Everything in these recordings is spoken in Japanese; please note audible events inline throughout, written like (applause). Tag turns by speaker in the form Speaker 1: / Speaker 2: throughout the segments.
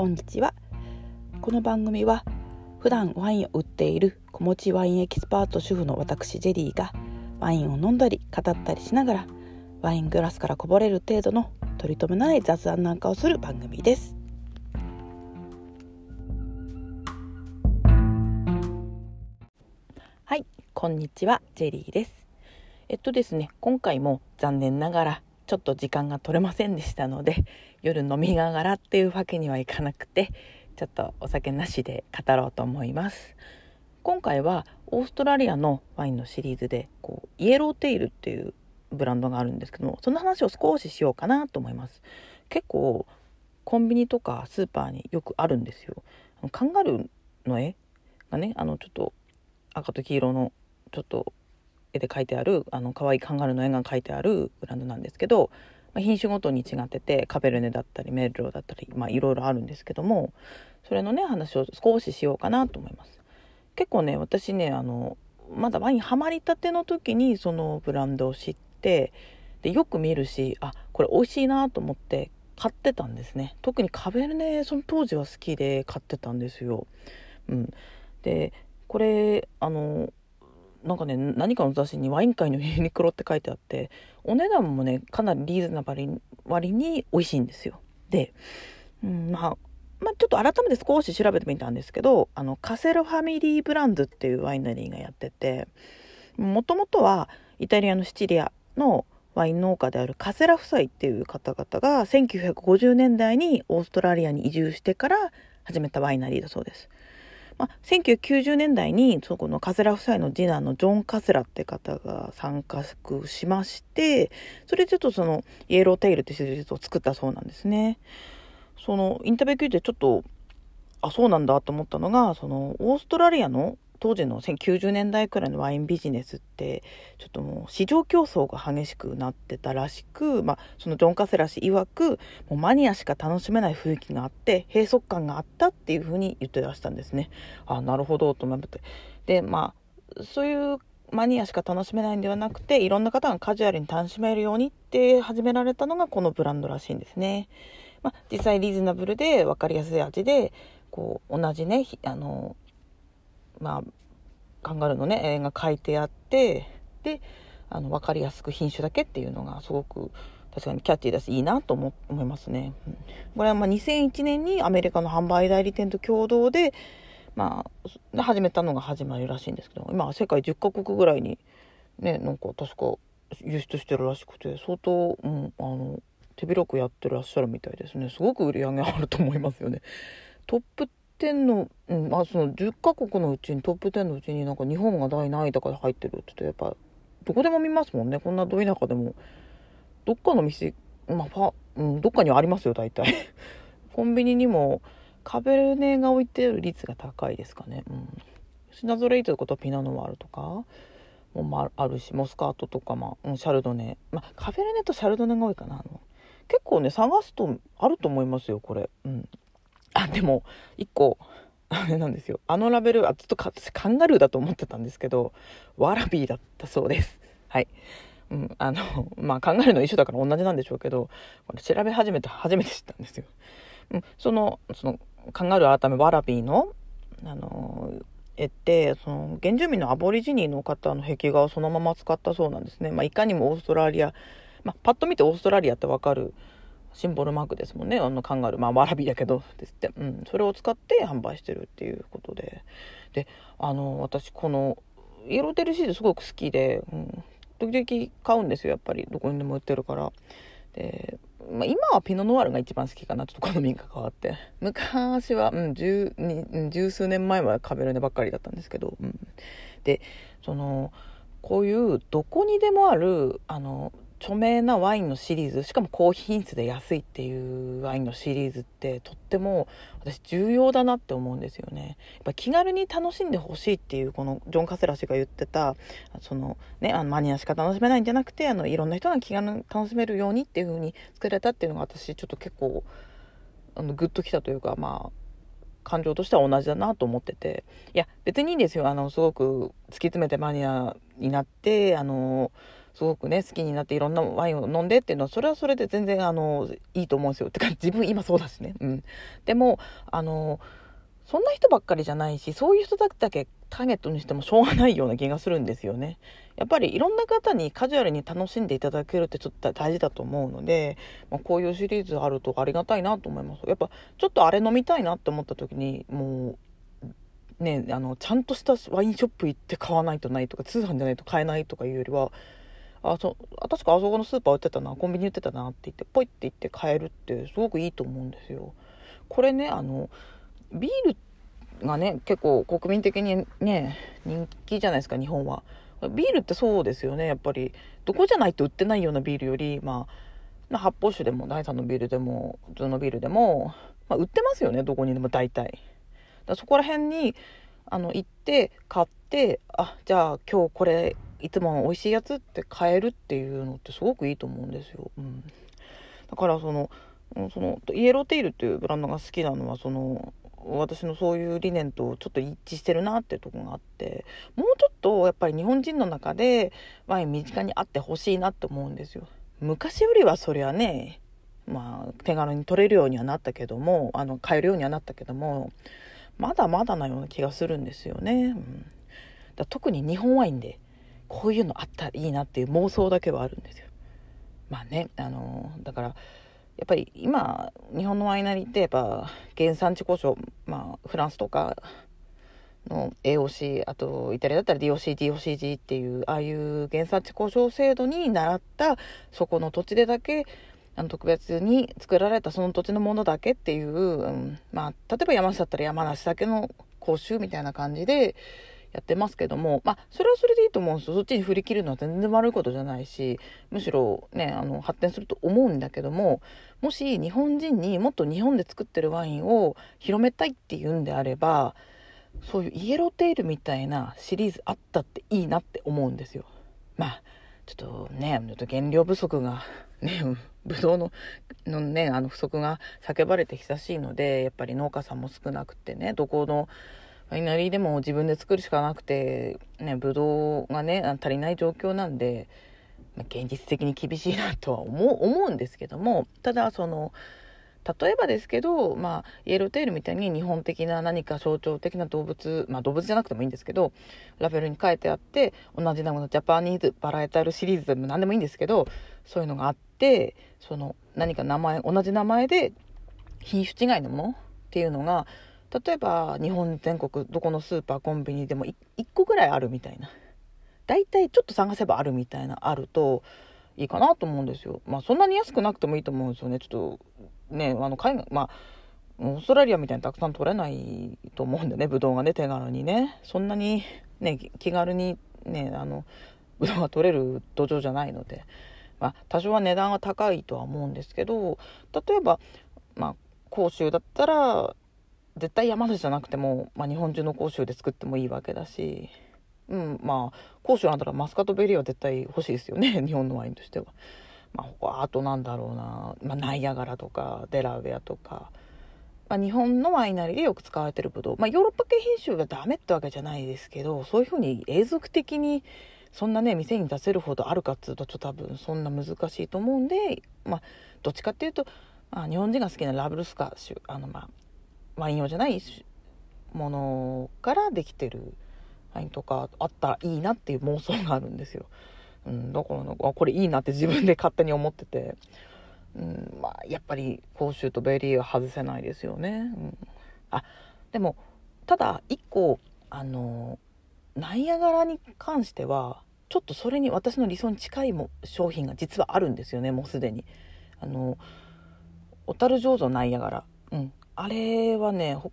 Speaker 1: こんにちはこの番組は普段ワインを売っている子持ちワインエキスパート主婦の私ジェリーがワインを飲んだり語ったりしながらワイングラスからこぼれる程度の取り留めない雑談なんかをする番組です。はいこんにちはジェリーです。えっとですね今回も残念ながらちょっと時間が取れませんでしたので (laughs) 夜飲みながらっていうわけにはいかなくてちょっとお酒なしで語ろうと思います。今回はオーストラリアのワインのシリーズでこうイエローテイルっていうブランドがあるんですけどもその話を少ししようかなと思います。結構コンビニとかスーパーによくあるんですよ。カンガルーの絵がねあのちょっと赤と黄色のちょっと絵で描いてあるあの可愛いカンガルーの絵が描いてあるブランドなんですけど、まあ、品種ごとに違っててカベルネだったりメルローだったりまあいろいろあるんですけどもそれのね話を少ししようかなと思います。結構ね私ねあのまだワインハマりたての時にそのブランドを知ってでよく見るしあこれ美味しいなと思って買ってたんですね。特にカベルネその当時は好きで買ってたんですよ、うん、でこれあのなんかね何かの雑誌にワイン界のユニクロって書いてあってお値段もねかなりリーズナブル割に美味しいんですよで、うん、まあまあ、ちょっと改めて少し調べてみたんですけどあのカセロファミリーブランドっていうワイナリーがやっててもともとはイタリアのシチリアのワイン農家であるカセラ夫妻っていう方々が1950年代にオーストラリアに移住してから始めたワイナリーだそうです。まあ、1990年代にそこのカセラ夫妻の次男のジョン・カセラって方が参加しましてそれでちょっとそのイエローテイルって施術を作ったそうなんですね。そのインタビュー記事でちょっとあそうなんだと思ったのがそのオーストラリアの当時の1990年代くらいのワインビジネスってちょっともう市場競争が激しくなってたらしく、まあ、そのジョン・カセラ氏曰くもうマニアしか楽しめない雰囲気があって閉塞感があったっていうふうに言ってらしたんですね。あなるほどと思ってでまあそういうマニアしか楽しめないんではなくていろんな方がカジュアルに楽しめるようにって始められたのがこのブランドらしいんですね。まあ、実際リーズナブルで分かりやすい味でこう同じねあのまあカンガルーのね絵が描いてあってであの分かりやすく品種だけっていうのがすごく確かにキャッチーだしいいなと思いますね。これはまあ2001年にアメリカの販売代理店と共同で、まあ、始めたのが始まりらしいんですけど今世界10カ国ぐらいにねなんか確か輸出してるらしくて相当、うん、あの手広くやってらっしゃるみたいですねすごく売り上げあると思いますよね。トップ10の、うん、あその10カ国のうちにトップ10のうちになんか日本が第何位とかで入ってるって言うとやっぱどこでも見ますもんね。こんなど田舎でも。どっかの店まあファ、うん、どっかにはありますよ大体。(laughs) コンビニにもカベルネが置いてる率が高いですかね、うん、シナゾレイトとかピナノワールとかも、あ、るしモスカートとか、まあ、うん、シャルドネ、まあ、カベルネとシャルドネが多いかな結構ね探すとあると思いますよこれ、うん、あ、でも、一個、(laughs) あれなんですよ。あのラベルはずっと私カンガルーだと思ってたんですけど、ワラビーだったそうです。はい。うん、あの、(laughs) まあ、カンガルーの一種だから同じなんでしょうけど、これ調べ始めて初めて知ったんですよ。うん、その、その、カンガルー改めワラビーの、あの、絵って、その、原住民のアボリジニーの方の壁画をそのまま使ったそうなんですね。まあ、いかにもオーストラリア、まあ、パッと見てオーストラリアってわかる、シンボルマークですもんね。あのカンガルー。まあ、わらびだけど、ですって。うん。それを使って販売してるっていうことで。で、あの、私、この、イエローテルシーズすごく好きで、うん。時々買うんですよ、やっぱり。どこにでも売ってるから。で、まあ、今はピノノワールが一番好きかな。ちょっと好みが変わって。昔は、うん、十、十数年前はカベルネばっかりだったんですけど、うん。で、その、こういうどこにでもある、あの、著名なワインのシリーズしかも高品質で安いっていうワインのシリーズってとっても私重要だなって思うんですよね。やっぱ気軽に楽しんでほしいっていうこのジョン・カセラ氏が言ってたそのねあのマニアしか楽しめないんじゃなくてあのいろんな人が気軽に楽しめるようにっていう風に作られたっていうのが私ちょっと結構あのグッときたというかまあ感情としては同じだなと思ってていや別にいいんですよあのすごく突き詰めてマニアになってあのすごくね好きになっていろんなワインを飲んでっていうのはそれはそれで全然あのいいと思うんですよ。ってか自分今そうだしね。うん。でもあのそんな人ばっかりじゃないしそういう人だけターゲットにしてもしょうがないような気がするんですよね。やっぱりいろんな方にカジュアルに楽しんでいただけるってちょっと大事だと思うので、まあ、こういうシリーズあるとありがたいなと思います。やっぱちょっとあれ飲みたいなって思った時にもうねあのちゃんとしたワインショップ行って買わないとないとか通販じゃないと買えないとかいうよりはあそ確かあそこのスーパー売ってたなコンビニ売ってたなって言ってポイって言って買えるってすごくいいと思うんですよ。これねあのビールがね結構国民的にね人気じゃないですか日本は。ビールってそうですよねやっぱり。どこじゃないと売ってないようなビールよりまあ発泡酒でも第3のビールでも普通のビールでも、まあ、売ってますよねどこにでも大体。だそこら辺にあの行って買ってあじゃあ今日これいつもの美味しいやつって買えるっていうのってすごくいいと思うんですよ、うん、だからそのそのイエローテイルっていうブランドが好きなのはその私のそういう理念とちょっと一致してるなってとこがあってもうちょっとやっぱり日本人の中でワイン身近にあってほしいなって思うんですよ。昔よりはそりゃねまあ手軽に取れるようにはなったけどもあの買えるようにはなったけどもまだまだなような気がするんですよね、うん、だ特に日本ワインでこういうのあったらいいなっていう妄想だけはあるんですよ。まあねあのだからやっぱり今日本のワイナリーってやっぱ原産地交渉、まあ、フランスとかの AOC あとイタリアだったら DOC、DOCG っていうああいう原産地交渉制度に習ったそこの土地でだけあの特別に作られたその土地のものだけっていう、うん、まあ例えば山梨だったら山梨だけの講習みたいな感じでやってますけども、まあ、それはそれでいいと思うんですよ。そっちに振り切るのは全然悪いことじゃないし、むしろね、あの、発展すると思うんだけども、もし日本人にもっと日本で作ってるワインを広めたいっていうんであれば、そういうイエローテールみたいなシリーズあったっていいなって思うんですよ。まあ、ちょっとね、原料不足が、(laughs) ね、ぶどうののね、あの不足が叫ばれて久しいので、やっぱり農家さんも少なくてね、どこのワイナリーでも自分で作るしかなくて、ね、ブドウがね、足りない状況なんで、ま現実的に厳しいなとは思う (laughs) 思うんですけども、ただ、その、例えばですけど、まあ、イエローテールみたいに日本的な何か象徴的な動物、まあ動物じゃなくてもいいんですけど、ラベルに書いてあって、同じ名前のジャパニーズバラエタルシリーズでも何でもいいんですけど、そういうのがあって、その何か名前、同じ名前で品種違いのものっていうのが、例えば日本全国どこのスーパーコンビニでも 1, 1個ぐらいあるみたいな。大体ちょっと探せばあるみたいなあるといいかなと思うんですよ。まあそんなに安くなくてもいいと思うんですよね。ちょっとねあの海外まあオーストラリアみたいにたくさん取れないと思うんでね。ブドウがね手軽にね。そんなにね気軽にねあのブドウが取れる土壌じゃないので。まあ多少は値段は高いとは思うんですけど例えばまあ甲州だったら絶対山梨じゃなくても、まあ、日本中の甲州で作ってもいいわけだし、うん、まあ甲州なんだらマスカットベリーは絶対欲しいですよね (laughs) 日本のワインとしては。まあ、あとなんだろうな、まあ、ナイアガラとかデラウェアとか、まあ、日本のワイナリーでよく使われてるブドウ、まあ、ヨーロッパ系品種がダメってわけじゃないですけどそういうふうに永続的にそんなね店に出せるほどあるかっつうとちょっと多分そんな難しいと思うんでまあどっちかっていうと、まあ、日本人が好きなラブルスカ種あのまあワイン用じゃないものからできてるワインとかあったらいいなっていう妄想があるんですよ。うん、だからなんかこれいいなって自分で勝手に思ってて、うん、まあやっぱり甲州とベリーは外せないですよね。うん、あでもただ一個あのナイアガラに関してはちょっとそれに私の理想に近いも商品が実はあるんですよねもうすでに。あの小樽醸造ナイアガラ、うん、あれはね北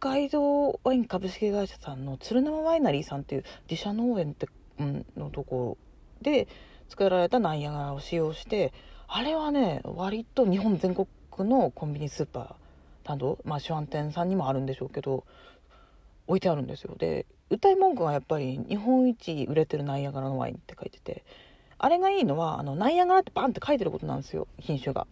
Speaker 1: 海道ワイン株式会社さんの鶴沼ワイナリーさんっていう自社農園って、うん、のところで作られたナイアガラを使用してあれはね割と日本全国のコンビニスーパーなど、まあ、主販店さんにもあるんでしょうけど置いてあるんですよで歌い文句がやっぱり日本一売れてるナイアガラのワインって書いててあれがいいのはあのナイアガラってバンって書いてることなんですよ品種が。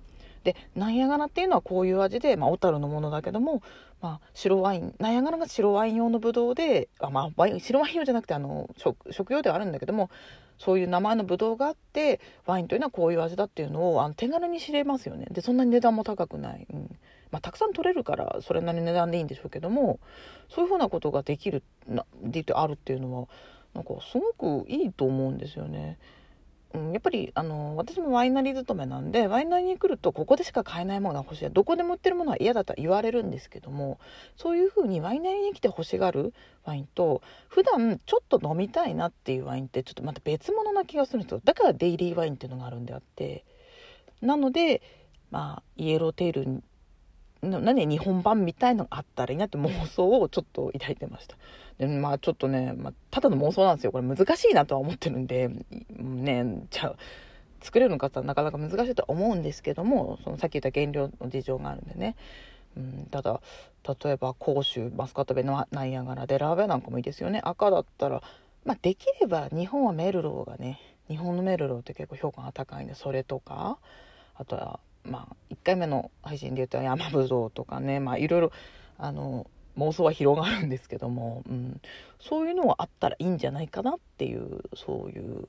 Speaker 1: でナイアガラっていうのはこういう味で、まあ、小樽のものだけども、まあ、白ワインナイアガラが白ワイン用のブドウであ、まあ、ワイン白ワイン用じゃなくてあの食食用ではあるんだけどもそういう名前のブドウがあってワインというのはこういう味だっていうのをあの手軽に知れますよね。でそんなに値段も高くない、うん。まあ、たくさん取れるからそれなりの値段でいいんでしょうけどもそういうふうなことができるなであるっていうのはなんかすごくいいと思うんですよね。うん、やっぱりあの私もワイナリー勤めなんでワイナリーに来るとここでしか買えないものが欲しいどこでも売ってるものは嫌だと言われるんですけどもそういうふうにワイナリーに来て欲しがるワインと普段ちょっと飲みたいなっていうワインってちょっとまた別物な気がするんですよ。だからデイリーワインっていうのがあるんであって。なのでまあイエローテール何日本版みたいのがあったらいいなって妄想をちょっと抱いてました。でまあちょっとね、まあ、ただの妄想なんですよ。これ難しいなとは思ってるんで (laughs) ねじゃあ作れるのかってなかなか難しいとは思うんですけどもそのさっき言った原料の事情があるんでね、うん、ただ例えば甲州マスカットベのナイアガラデラーベなんかもいいですよね。赤だったら、まあ、できれば日本はメルローがね日本のメルローって結構評価が高いんでそれとかあとはまあ1回目の配信で言った山ぶどうとかねまあいろいろあの妄想は広がるんですけども、うん、そういうのはあったらいいんじゃないかなっていうそういう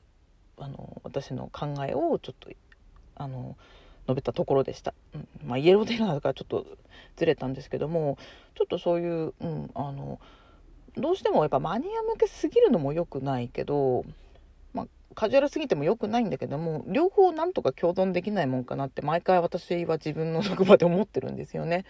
Speaker 1: あの私の考えをちょっとあの述べたところでした、うん。まあ、イエローテーラーだからちょっとずれたんですけどもちょっとそういう、うん、あのどうしてもやっぱマニア向けすぎるのも良くないけど、カジュアルすぎても良くないんだけども両方なんとか共存できないもんかなって毎回私は自分の職場で思ってるんですよね。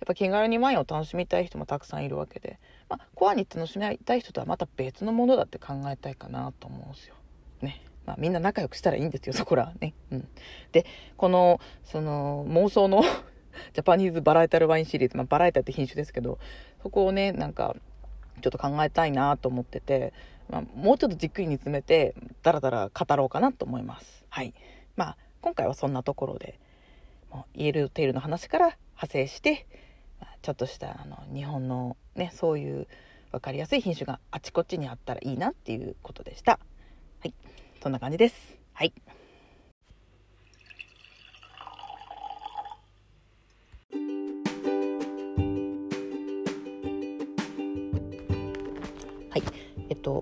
Speaker 1: やっぱ気軽にワインを楽しみたい人もたくさんいるわけで、まあ、コアに楽しみたい人とはまた別のものだって考えたいかなと思うんですよ。ね。まあ、みんな仲良くしたらいいんですよ、そこらはね。うん。で、この、その、妄想の (laughs) ジャパニーズバラエタルワインシリーズ、まあ、バラエタって品種ですけど、そこをね、なんか、ちょっと考えたいなと思ってて、まあ、もうちょっとじっくり煮詰めて、だらだら語ろうかなと思います。はい。まあ、今回はそんなところで、もうイエルテールの話から派生して、ちょっとしたあの日本のねそういう分かりやすい品種があちこちにあったらいいなっていうことでした。はい、そんな感じです。はい、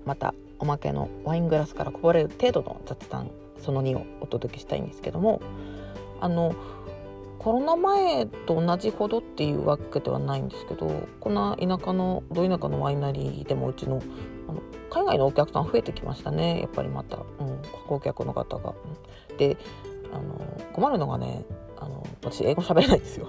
Speaker 1: またおまけのワイングラスからこぼれる程度の雑談その2をお届けしたいんですけどもあのコロナ前と同じほどっていうわけではないんですけどこんな田舎のど田舎のワイナリーでもうちのあの海外のお客さん増えてきましたねやっぱりまた、うん、観光客の方が。であの困るのがねあの私英語喋れないんですよ。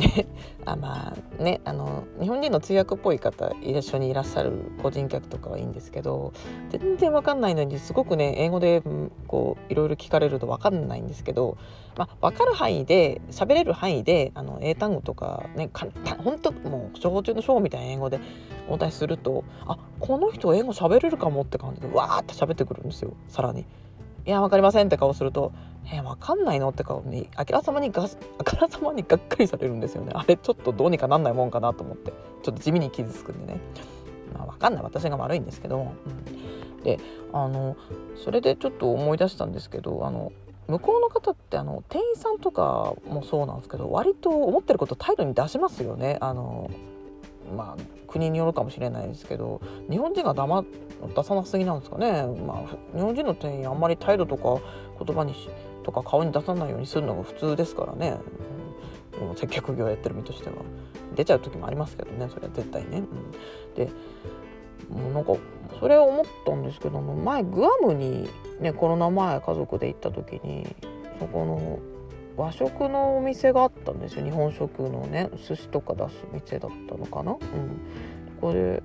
Speaker 1: で (laughs) あまあねあの日本人の通訳っぽい方一緒にいらっしゃる個人客とかはいいんですけど全然わかんないのにすごくね英語でこういろいろ聞かれるとわかんないんですけど、まあ、分かる範囲で喋れる範囲であの英単語とかね簡単本当もう処方中の章みたいな英語でお答えするとあこの人英語喋れるかもって感じでわーって喋ってくるんですよさらに。いや分かりませんって顔するとえー、わかんないの？って顔にあからさまにがあからさまにがっかりされるんですよね。あれちょっとどうにかなんないもんかなと思って。ちょっと地味に傷つくんでね、まあ、わかんない。私が悪いんですけど、うん、であのそれでちょっと思い出したんですけどあの向こうの方ってあの店員さんとかもそうなんですけど割と思ってること態度に出しますよね。あのまあ国によるかもしれないですけど日本人が黙出さなすぎなんですかね、まあ、日本人の店員あんまり態度とか言葉にとか顔に出さないようにするのが普通ですからね、うん、接客業やってる身としては。出ちゃう時もありますけどねそれは絶対ね。うん、でもうなんかそれを思ったんですけども前グアムにねコロナ前家族で行った時にそこの和食のお店があったんですよ。日本食のね寿司とか出す店だったのかな。うん、これ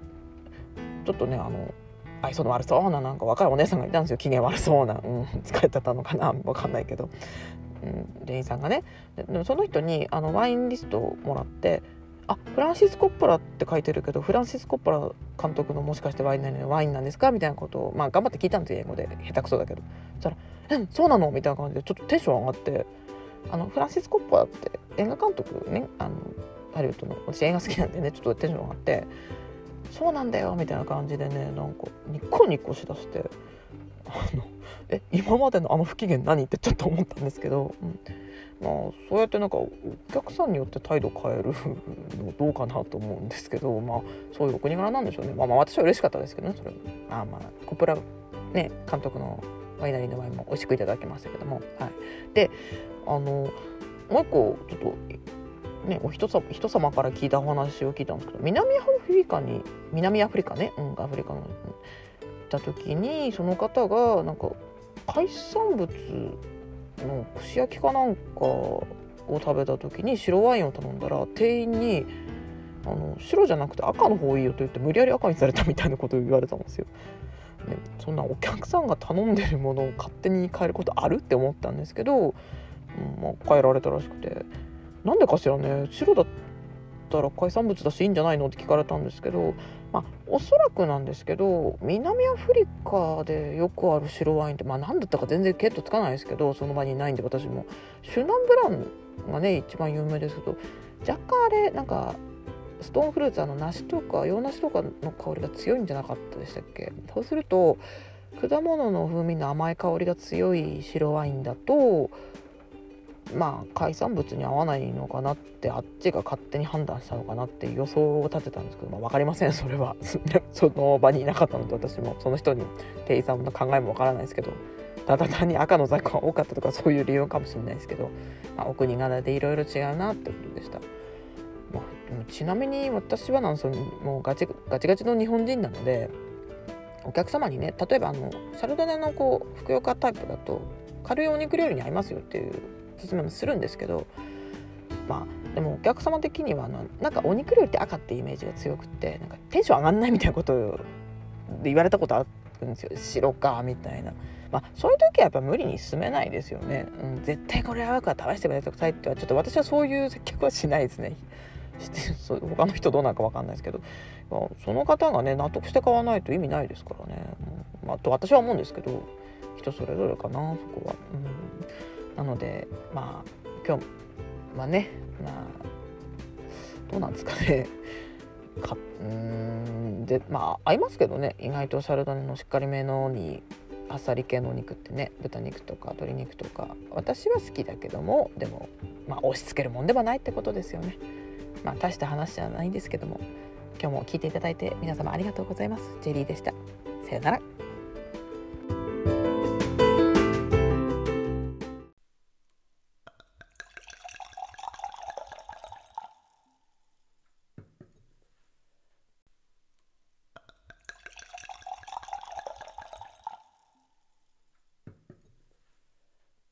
Speaker 1: ちょっとねあの愛想の悪そうななんか若いお姉さんがいたんですよ。機嫌悪そうな、うん、疲れてたのかな分かんないけど、うん、店員さんがね。ででもその人にあのワインリストをもらって「あフランシス・コッポラって書いてるけどフランシス・コッポラ監督のもしかしてワインなワインなんですか?」みたいなことを、まあ、頑張って聞いたんですよ英語で。下手くそだけど。そしたら「うんそうなの?」みたいな感じでちょっとテンション上がってあのフランシス・コッポラって映画監督ねあのハリウッドの私映画好きなんでねちょっとテンション上がってそうなんだよみたいな感じでねなんかニッコニコしだしてあのえ今までのあの不機嫌何？ってちょっと思ったんですけど、うん、まあそうやってなんかお客さんによって態度変えるのどうかなと思うんですけどまあそういうお国柄なんでしょうね。まあまあ私は嬉しかったですけどねそれまあまあコプラね監督のワイナリーのワインも美味しくいただきましたけども、はい、であのもう一個ちょっとねお人様人様から聞いたお話を聞いたんですけど南アフリカに南アフリカね、うん、アフリカの、行った時にその方がなんか海産物の串焼きかなんかを食べた時に白ワインを頼んだら店員にあの白じゃなくて赤の方いいよと言って無理やり赤にされたみたいなことを言われたんですよ。ね、そんなお客さんが頼んでるものを勝手に変えることあるって思ったんですけど、うんまあ、変えられたらしくてなんでかしらね白だったら海産物だしいいんじゃないのって聞かれたんですけど、まあ、おそらくなんですけど南アフリカでよくある白ワインってまあ何だったか全然見当つかないですけどその場にいないんで私も。シュナンブランがね一番有名ですけど若干あれなんかストーンフルーツあの梨とか洋梨とかの香りが強いんじゃなかったでしたっけ？そうすると果物の風味の甘い香りが強い白ワインだとまあ海産物に合わないのかなってあっちが勝手に判断したのかなって予想を立てたんですけど、まあ、分かりませんそれは (laughs) その場にいなかったので私もその人に店員さんの考えも分からないですけどただ単に赤の在庫が多かったとかそういう理由かもしれないですけど、まあ、お国柄でいろいろ違うなってことでした。まあ、ちなみに私はなんそのもうガチガチガチの日本人なのでお客様にね例えばあのシャルドネのこうふくよかタイプだと軽いお肉料理に合いますよっていう説明もするんですけどまあでもお客様的にはあのなんかお肉料理って赤ってイメージが強くってなんかテンション上がんないみたいなことで言われたことあるんですよ。白かみたいな。まあ、そういう時はやっぱ無理に進めないですよね、うん、絶対これ合うから試してくださいってはちょっと私はそういう接客はしないですね。してそう他の人どうなるか分かんないですけど。その方がね納得して買わないと意味ないですからね、まあ、と私は思うんですけど人それぞれかなそこは。うん、なのでまあ今日はねまあどうなんですかね。かうんでまあ合いますけどね。意外とシャルドネのしっかりめのにあっさり系のお肉ってね豚肉とか鶏肉とか私は好きだけどもでもまあ押し付けるもんではないってことですよね。まあ大した話じゃないんですけども今日も聞いていただいて皆様ありがとうございます。ジェリーでした。さよなら。